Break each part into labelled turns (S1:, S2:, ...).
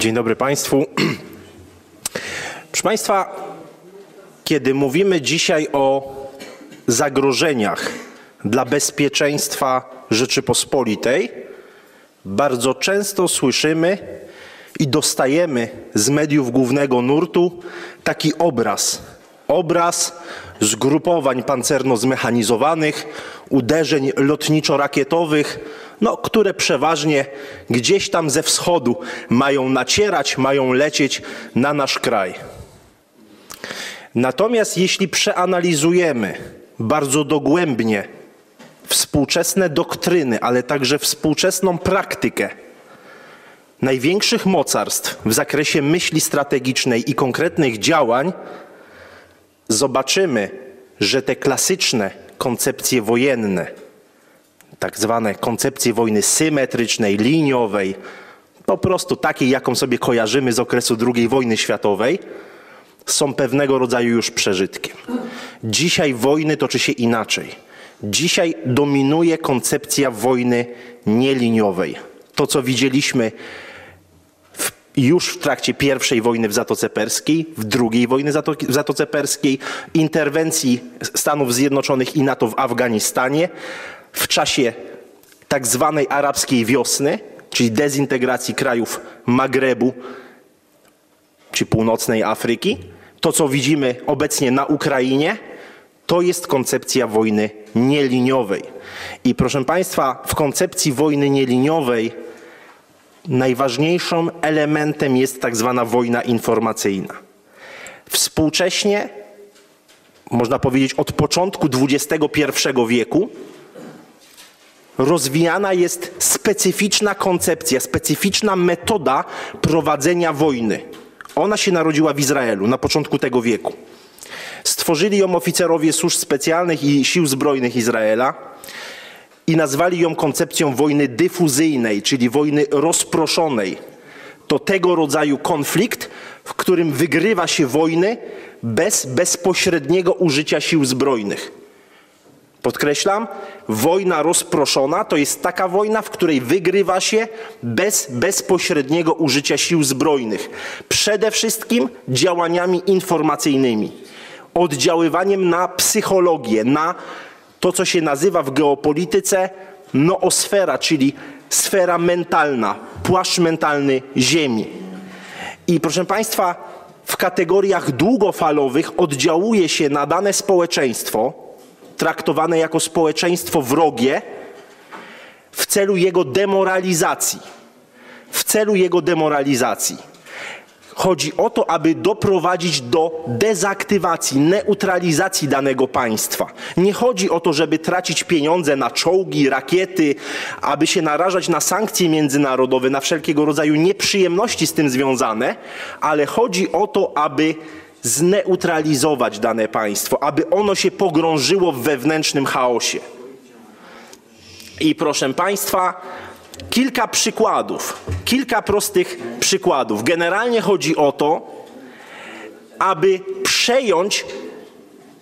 S1: Dzień dobry Państwu. Proszę Państwa, kiedy mówimy dzisiaj o zagrożeniach dla bezpieczeństwa Rzeczypospolitej, bardzo często słyszymy i dostajemy z mediów głównego nurtu taki obraz. Obraz zgrupowań pancerno-zmechanizowanych, uderzeń lotniczo-rakietowych, no, które przeważnie gdzieś tam ze wschodu mają nacierać, mają lecieć na nasz kraj. Natomiast jeśli przeanalizujemy bardzo dogłębnie współczesne doktryny, ale także współczesną praktykę największych mocarstw w zakresie myśli strategicznej i konkretnych działań, zobaczymy, że te klasyczne koncepcje wojenne, tak zwane koncepcje wojny symetrycznej, liniowej, po prostu takiej, jaką sobie kojarzymy z okresu II wojny światowej, są pewnego rodzaju już przeżytkiem. Dzisiaj wojny toczy się inaczej. Dzisiaj dominuje koncepcja wojny nieliniowej. To, co widzieliśmy już w trakcie pierwszej wojny w Zatoce Perskiej, w drugiej wojny w Zatoce Perskiej, interwencji Stanów Zjednoczonych i NATO w Afganistanie, w czasie tak zwanej arabskiej wiosny, czyli dezintegracji krajów Magrebu czy północnej Afryki, to co widzimy obecnie na Ukrainie, to jest koncepcja wojny nieliniowej. I proszę Państwa, w koncepcji wojny nieliniowej najważniejszym elementem jest tak zwana wojna informacyjna. Współcześnie, można powiedzieć od początku XXI wieku, rozwijana jest specyficzna koncepcja, specyficzna metoda prowadzenia wojny. Ona się narodziła w Izraelu na początku tego wieku. Stworzyli ją oficerowie służb specjalnych i sił zbrojnych Izraela i nazwali ją koncepcją wojny dyfuzyjnej, czyli wojny rozproszonej. To tego rodzaju konflikt, w którym wygrywa się wojny bez bezpośredniego użycia sił zbrojnych. Podkreślam, wojna rozproszona to jest taka wojna, w której wygrywa się bez bezpośredniego użycia sił zbrojnych. Przede wszystkim działaniami informacyjnymi, oddziaływaniem na psychologię, na to, co się nazywa w geopolityce noosfera, czyli sfera mentalna, płaszcz mentalny Ziemi. I proszę Państwa, w kategoriach długofalowych oddziałuje się na dane społeczeństwo, traktowane jako społeczeństwo wrogie w celu jego demoralizacji. W celu jego demoralizacji. Chodzi o to, aby doprowadzić do dezaktywacji, neutralizacji danego państwa. Nie chodzi o to, żeby tracić pieniądze na czołgi, rakiety, aby się narażać na sankcje międzynarodowe, na wszelkiego rodzaju nieprzyjemności z tym związane, ale chodzi o to, aby zneutralizować dane państwo, aby ono się pogrążyło w wewnętrznym chaosie. I proszę Państwa, kilka przykładów, kilka prostych przykładów. Generalnie chodzi o to, aby przejąć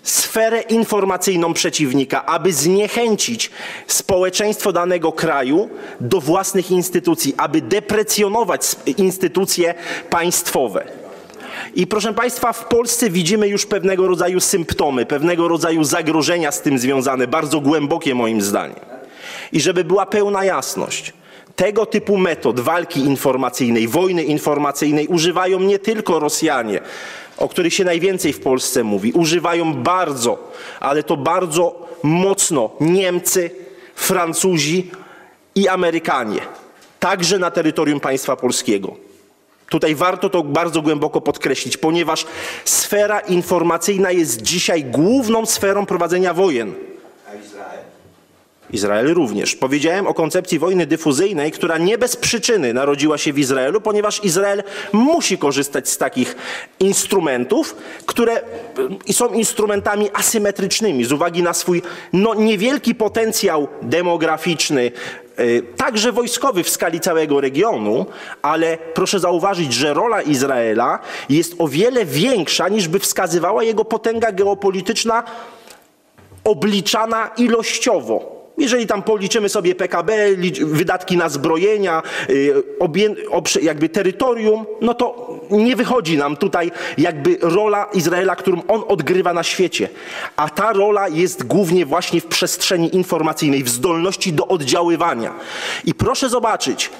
S1: sferę informacyjną przeciwnika, aby zniechęcić społeczeństwo danego kraju do własnych instytucji, aby deprecjonować instytucje państwowe. I proszę Państwa, w Polsce widzimy już pewnego rodzaju symptomy, pewnego rodzaju zagrożenia z tym związane, bardzo głębokie moim zdaniem. I żeby była pełna jasność, tego typu metod walki informacyjnej, wojny informacyjnej używają nie tylko Rosjanie, o których się najwięcej w Polsce mówi, używają bardzo, ale to bardzo mocno Niemcy, Francuzi i Amerykanie, także na terytorium państwa polskiego. Tutaj warto to bardzo głęboko podkreślić, ponieważ sfera informacyjna jest dzisiaj główną sferą prowadzenia wojen. Izrael? Również. Powiedziałem o koncepcji wojny dyfuzyjnej, która nie bez przyczyny narodziła się w Izraelu, ponieważ Izrael musi korzystać z takich instrumentów, które są instrumentami asymetrycznymi z uwagi na swój no, niewielki potencjał demograficzny, Y, także wojskowy w skali całego regionu, ale proszę zauważyć, że rola Izraela jest o wiele większa niż by wskazywała jego potęga geopolityczna obliczana ilościowo. Jeżeli tam policzymy sobie PKB, wydatki na zbrojenia, y, jakby terytorium, no to nie wychodzi nam tutaj jakby rola Izraela, którą on odgrywa na świecie. A ta rola jest głównie właśnie w przestrzeni informacyjnej, w zdolności do oddziaływania. I proszę zobaczyć,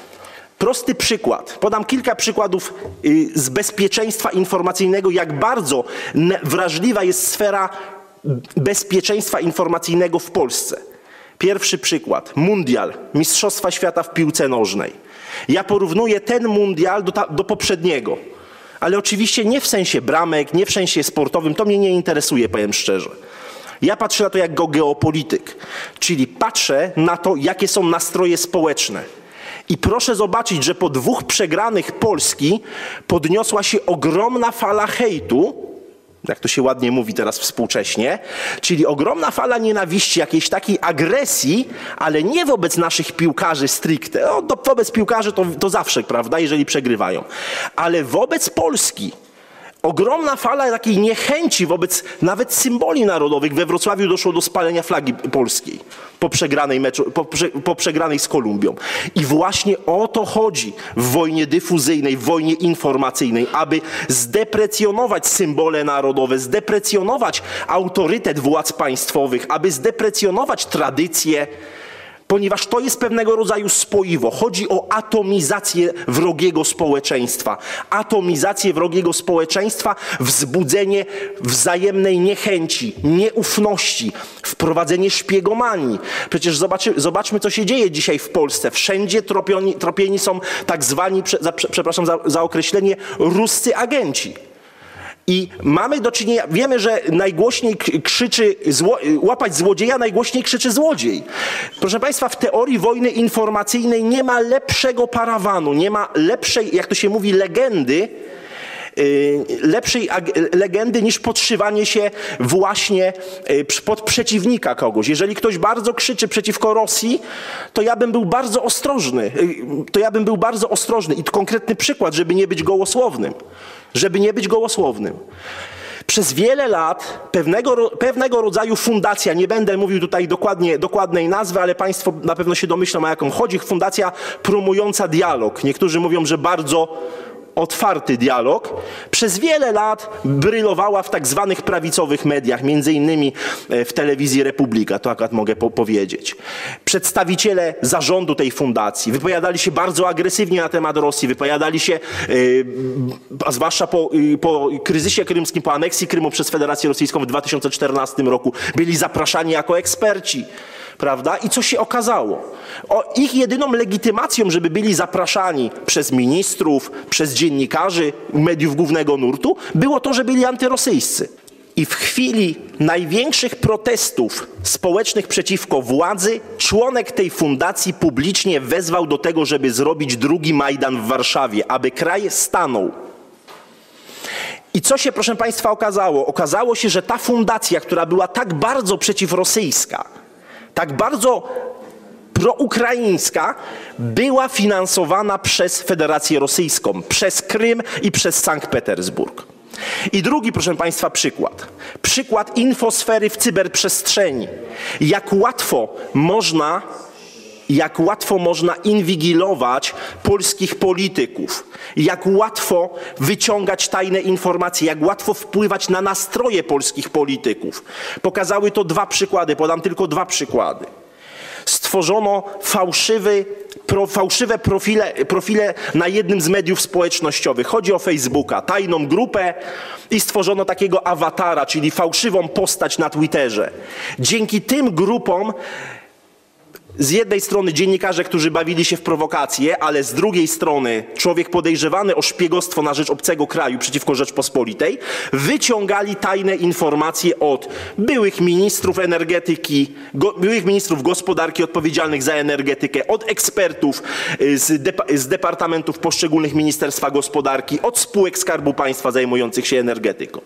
S1: Prosty przykład. Podam kilka przykładów y, z bezpieczeństwa informacyjnego, jak bardzo wrażliwa jest sfera bezpieczeństwa informacyjnego w Polsce. Pierwszy przykład. Mundial. Mistrzostwa świata w piłce nożnej. Ja porównuję ten mundial do, ta, do poprzedniego. Ale oczywiście nie w sensie bramek, nie w sensie sportowym. To mnie nie interesuje, powiem szczerze. Ja patrzę na to jako geopolityk, czyli patrzę na to, jakie są nastroje społeczne. I proszę zobaczyć, że po dwóch przegranych Polski podniosła się ogromna fala hejtu, jak to się ładnie mówi teraz współcześnie, czyli ogromna fala nienawiści, jakiejś takiej agresji, ale nie wobec naszych piłkarzy stricte. O, do, wobec piłkarzy to, to zawsze, prawda, jeżeli przegrywają, ale wobec Polski. Ogromna fala takiej niechęci wobec nawet symboli narodowych. We Wrocławiu doszło do spalenia flagi polskiej po przegranej, meczu, po, prze, po przegranej z Kolumbią. I właśnie o to chodzi w wojnie dyfuzyjnej, w wojnie informacyjnej, aby zdeprecjonować symbole narodowe, zdeprecjonować autorytet władz państwowych, aby zdeprecjonować tradycje, ponieważ to jest pewnego rodzaju spoiwo. Chodzi o atomizację wrogiego społeczeństwa. Atomizację wrogiego społeczeństwa, wzbudzenie wzajemnej niechęci, nieufności, wprowadzenie szpiegomanii. Przecież zobaczy, zobaczmy, co się dzieje dzisiaj w Polsce. Wszędzie tropioni, tropieni są tak zwani, prze, za, przepraszam za, za określenie, ruscy agenci. I mamy do czynienia, wiemy, że najgłośniej krzyczy, zło, łapać złodzieja, najgłośniej krzyczy złodziej. Proszę Państwa, w teorii wojny informacyjnej nie ma lepszego parawanu, nie ma lepszej, jak to się mówi, legendy, lepszej ag- legendy niż podszywanie się właśnie y, pod przeciwnika kogoś. Jeżeli ktoś bardzo krzyczy przeciwko Rosji, to ja bym był bardzo ostrożny. y, To ja bym był bardzo ostrożny. I konkretny przykład, żeby nie być gołosłownym. Żeby nie być gołosłownym. Przez wiele lat pewnego, pewnego rodzaju fundacja, nie będę mówił tutaj dokładnie, dokładnej nazwy, ale Państwo na pewno się domyślą, o jaką chodzi, fundacja promująca dialog. Niektórzy mówią, że bardzo otwarty dialog, przez wiele lat brylowała w tak zwanych prawicowych mediach, między innymi e, w telewizji Republika, to akurat mogę po powiedzieć. Przedstawiciele zarządu tej fundacji wypowiadali się bardzo agresywnie na temat Rosji, wypowiadali się, e, a zwłaszcza po, po kryzysie krymskim, po aneksji Krymu przez Federację Rosyjską w 2014 roku, byli zapraszani jako eksperci prawda? I co się okazało? O, ich jedyną legitymacją, żeby byli zapraszani przez ministrów, przez dziennikarzy, mediów głównego nurtu, było to, że byli antyrosyjscy. I w chwili największych protestów społecznych przeciwko władzy, członek tej fundacji publicznie wezwał do tego, żeby zrobić drugi Majdan w Warszawie, aby kraj stanął. I co się, proszę Państwa, okazało? Okazało się, że ta fundacja, która była tak bardzo przeciwrosyjska, tak bardzo proukraińska, była finansowana przez Federację Rosyjską, przez Krym i przez Sankt Petersburg. I drugi, proszę Państwa, przykład. Przykład infosfery w cyberprzestrzeni. Jak łatwo można jak łatwo można inwigilować polskich polityków, jak łatwo wyciągać tajne informacje, jak łatwo wpływać na nastroje polskich polityków. Pokazały to dwa przykłady, podam tylko dwa przykłady. Stworzono fałszywy, pro, fałszywe profile, profile na jednym z mediów społecznościowych. Chodzi o Facebooka, tajną grupę i stworzono takiego awatara, czyli fałszywą postać na Twitterze. Dzięki tym grupom z jednej strony dziennikarze, którzy bawili się w prowokacje, ale z drugiej strony człowiek podejrzewany o szpiegostwo na rzecz obcego kraju przeciwko Rzeczpospolitej, wyciągali tajne informacje od byłych ministrów energetyki, go, byłych ministrów gospodarki odpowiedzialnych za energetykę, od ekspertów y, z, z departamentów poszczególnych Ministerstwa Gospodarki, od spółek Skarbu Państwa zajmujących się energetyką.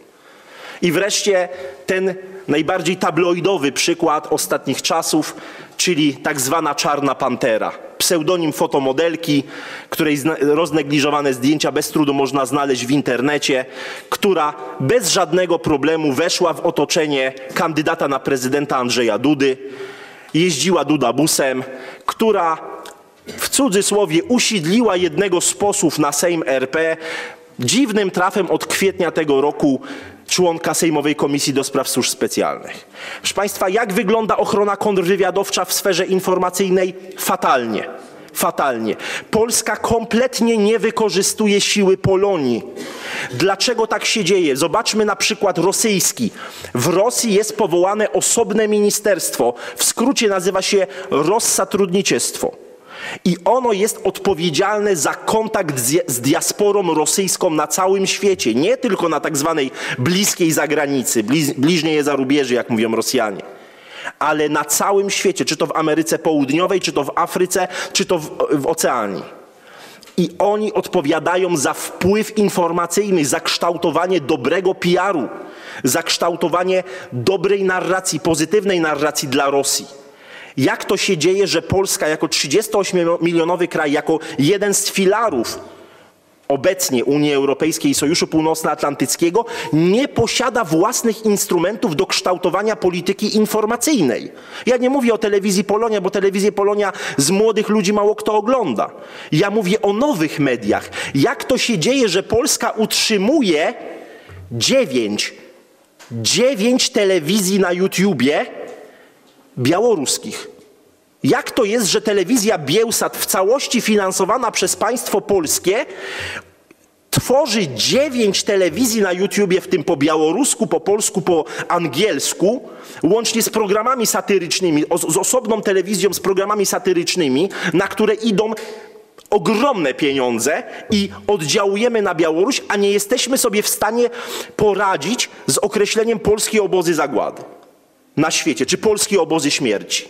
S1: I wreszcie ten najbardziej tabloidowy przykład ostatnich czasów, czyli tak zwana czarna pantera. Pseudonim fotomodelki, której roznegliżowane zdjęcia bez trudu można znaleźć w internecie, która bez żadnego problemu weszła w otoczenie kandydata na prezydenta Andrzeja Dudy jeździła Duda busem, która w cudzysłowie usidliła jednego z posłów na Sejm RP, dziwnym trafem od kwietnia tego roku członka Sejmowej Komisji do Spraw Służb Specjalnych. Proszę Państwa, jak wygląda ochrona kontrwywiadowcza w sferze informacyjnej? Fatalnie. Fatalnie. Polska kompletnie nie wykorzystuje siły Polonii. Dlaczego tak się dzieje? Zobaczmy na przykład rosyjski. W Rosji jest powołane osobne ministerstwo. W skrócie nazywa się Rozsatrudnicieństwo. I ono jest odpowiedzialne za kontakt z, z diasporą rosyjską na całym świecie, nie tylko na tak zwanej bliskiej zagranicy, bliz, bliźniej zarubieży, jak mówią Rosjanie, ale na całym świecie, czy to w Ameryce Południowej, czy to w Afryce, czy to w, w Oceanii. I oni odpowiadają za wpływ informacyjny, za kształtowanie dobrego PR-u, za kształtowanie dobrej narracji, pozytywnej narracji dla Rosji. Jak to się dzieje, że Polska jako 38-milionowy kraj, jako jeden z filarów obecnie Unii Europejskiej i Sojuszu Północnoatlantyckiego nie posiada własnych instrumentów do kształtowania polityki informacyjnej. Ja nie mówię o telewizji Polonia, bo telewizję Polonia z młodych ludzi mało kto ogląda. Ja mówię o nowych mediach. Jak to się dzieje, że Polska utrzymuje dziewięć, dziewięć telewizji na YouTubie, białoruskich. Jak to jest, że telewizja Bielsat w całości finansowana przez państwo polskie tworzy dziewięć telewizji na YouTubie, w tym po białorusku, po polsku, po angielsku, łącznie z programami satyrycznymi, z osobną telewizją z programami satyrycznymi, na które idą ogromne pieniądze i oddziałujemy na Białoruś, a nie jesteśmy sobie w stanie poradzić z określeniem polskie obozy zagłady na świecie, czy polskie obozy śmierci.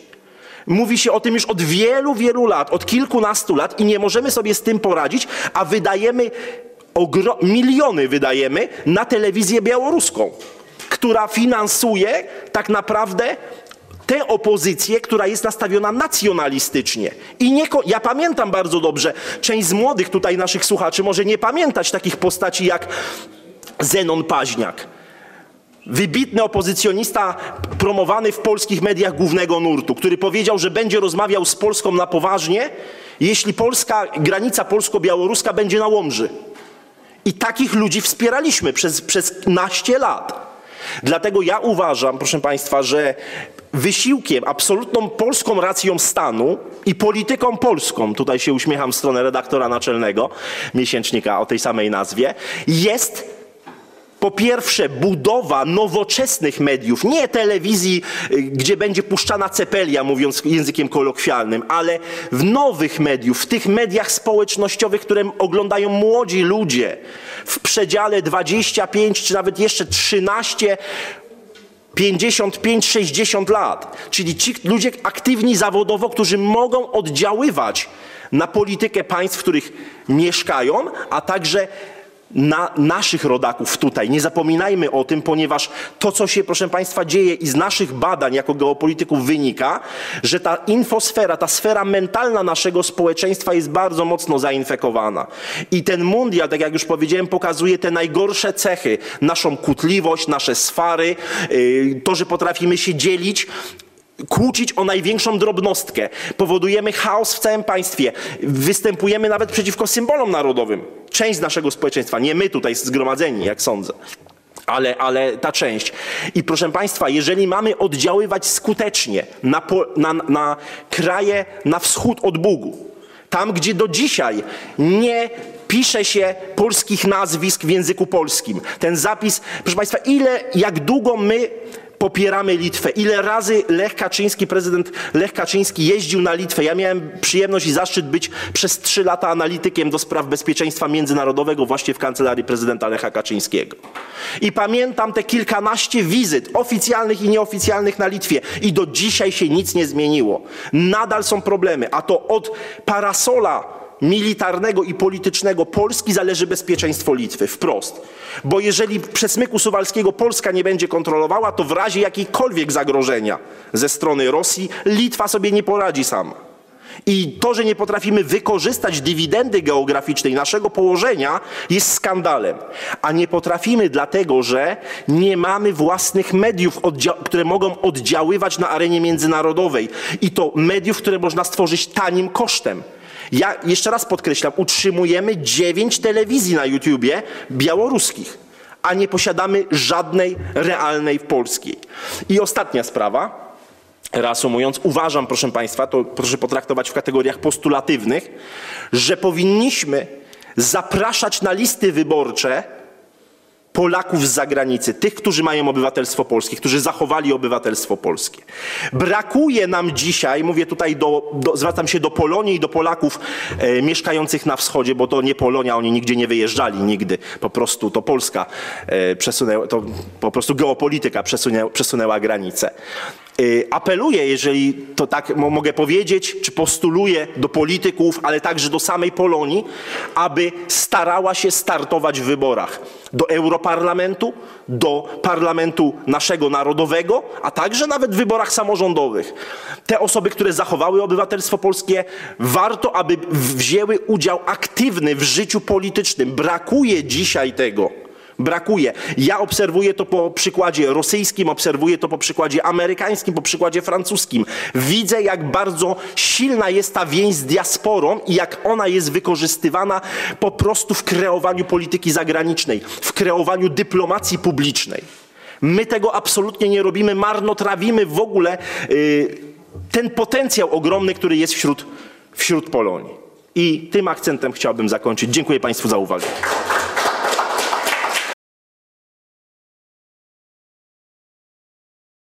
S1: Mówi się o tym już od wielu, wielu lat, od kilkunastu lat i nie możemy sobie z tym poradzić, a wydajemy miliony wydajemy na telewizję białoruską, która finansuje tak naprawdę tę opozycję, która jest nastawiona nacjonalistycznie. I nie, ja pamiętam bardzo dobrze, część z młodych tutaj naszych słuchaczy może nie pamiętać takich postaci jak Zenon Paźniak Wybitny opozycjonista promowany w polskich mediach głównego nurtu, który powiedział, że będzie rozmawiał z Polską na poważnie, jeśli polska granica polsko-białoruska będzie na Łomży. I takich ludzi wspieraliśmy przez, przez naście lat. Dlatego ja uważam, proszę Państwa, że wysiłkiem, absolutną polską racją stanu i polityką polską, tutaj się uśmiecham w stronę redaktora naczelnego miesięcznika o tej samej nazwie, jest po pierwsze, budowa nowoczesnych mediów, nie telewizji, y, gdzie będzie puszczana cepelia, mówiąc językiem kolokwialnym, ale w nowych mediów, w tych mediach społecznościowych, które oglądają młodzi ludzie. W przedziale 25 czy nawet jeszcze 13 55-60 lat, czyli ci ludzie aktywni zawodowo, którzy mogą oddziaływać na politykę państw, w których mieszkają, a także na naszych rodaków tutaj. Nie zapominajmy o tym, ponieważ to, co się, proszę Państwa, dzieje i z naszych badań jako geopolityków wynika, że ta infosfera, ta sfera mentalna naszego społeczeństwa jest bardzo mocno zainfekowana. I ten mundial, tak jak już powiedziałem, pokazuje te najgorsze cechy. Naszą kutliwość, nasze swary, y, to, że potrafimy się dzielić, kłócić o największą drobnostkę. Powodujemy chaos w całym państwie. Występujemy nawet przeciwko symbolom narodowym. Część naszego społeczeństwa, nie my tutaj zgromadzeni, jak sądzę. Ale, ale ta część. I proszę Państwa, jeżeli mamy oddziaływać skutecznie na, na, na kraje na wschód od Bugu, tam gdzie do dzisiaj nie pisze się polskich nazwisk w języku polskim. Ten zapis, proszę Państwa, ile, jak długo my popieramy Litwę. Ile razy Lech Kaczyński, prezydent Lech Kaczyński jeździł na Litwę. Ja miałem przyjemność i zaszczyt być przez trzy lata analitykiem do spraw bezpieczeństwa międzynarodowego właśnie w kancelarii prezydenta Lecha Kaczyńskiego. I pamiętam te kilkanaście wizyt oficjalnych i nieoficjalnych na Litwie i do dzisiaj się nic nie zmieniło. Nadal są problemy, a to od parasola militarnego i politycznego Polski zależy bezpieczeństwo Litwy, wprost. Bo jeżeli przesmyku suwalskiego Polska nie będzie kontrolowała, to w razie jakiejkolwiek zagrożenia ze strony Rosji Litwa sobie nie poradzi sama. I to, że nie potrafimy wykorzystać dywidendy geograficznej naszego położenia, jest skandalem. A nie potrafimy dlatego, że nie mamy własnych mediów, które mogą oddziaływać na arenie międzynarodowej. I to mediów, które można stworzyć tanim kosztem. Ja jeszcze raz podkreślam, utrzymujemy dziewięć telewizji na YouTubie białoruskich, a nie posiadamy żadnej realnej polskiej. I ostatnia sprawa. Reasumując, uważam, proszę Państwa, to proszę potraktować w kategoriach postulatywnych, że powinniśmy zapraszać na listy wyborcze Polaków z zagranicy, tych, którzy mają obywatelstwo polskie, którzy zachowali obywatelstwo polskie. Brakuje nam dzisiaj, mówię tutaj, do, do, zwracam się do Polonii i do Polaków e, mieszkających na wschodzie, bo to nie Polonia, oni nigdzie nie wyjeżdżali, nigdy. Po prostu to Polska e, przesunęła, to po prostu geopolityka przesunęła, przesunęła granice. Y, Apeluję, jeżeli to tak mo- mogę powiedzieć, czy postuluję do polityków, ale także do samej Polonii, aby starała się startować w wyborach do Europarlamentu, do Parlamentu naszego narodowego, a także nawet w wyborach samorządowych. Te osoby, które zachowały obywatelstwo polskie, warto, aby wzięły udział aktywny w życiu politycznym. Brakuje dzisiaj tego. Brakuje. Ja obserwuję to po przykładzie rosyjskim, obserwuję to po przykładzie amerykańskim, po przykładzie francuskim. Widzę, jak bardzo silna jest ta więź z diasporą i jak ona jest wykorzystywana po prostu w kreowaniu polityki zagranicznej, w kreowaniu dyplomacji publicznej. My tego absolutnie nie robimy, marnotrawimy w ogóle y, ten potencjał ogromny, który jest wśród, wśród Polonii. I tym akcentem chciałbym zakończyć. Dziękuję Państwu za uwagę.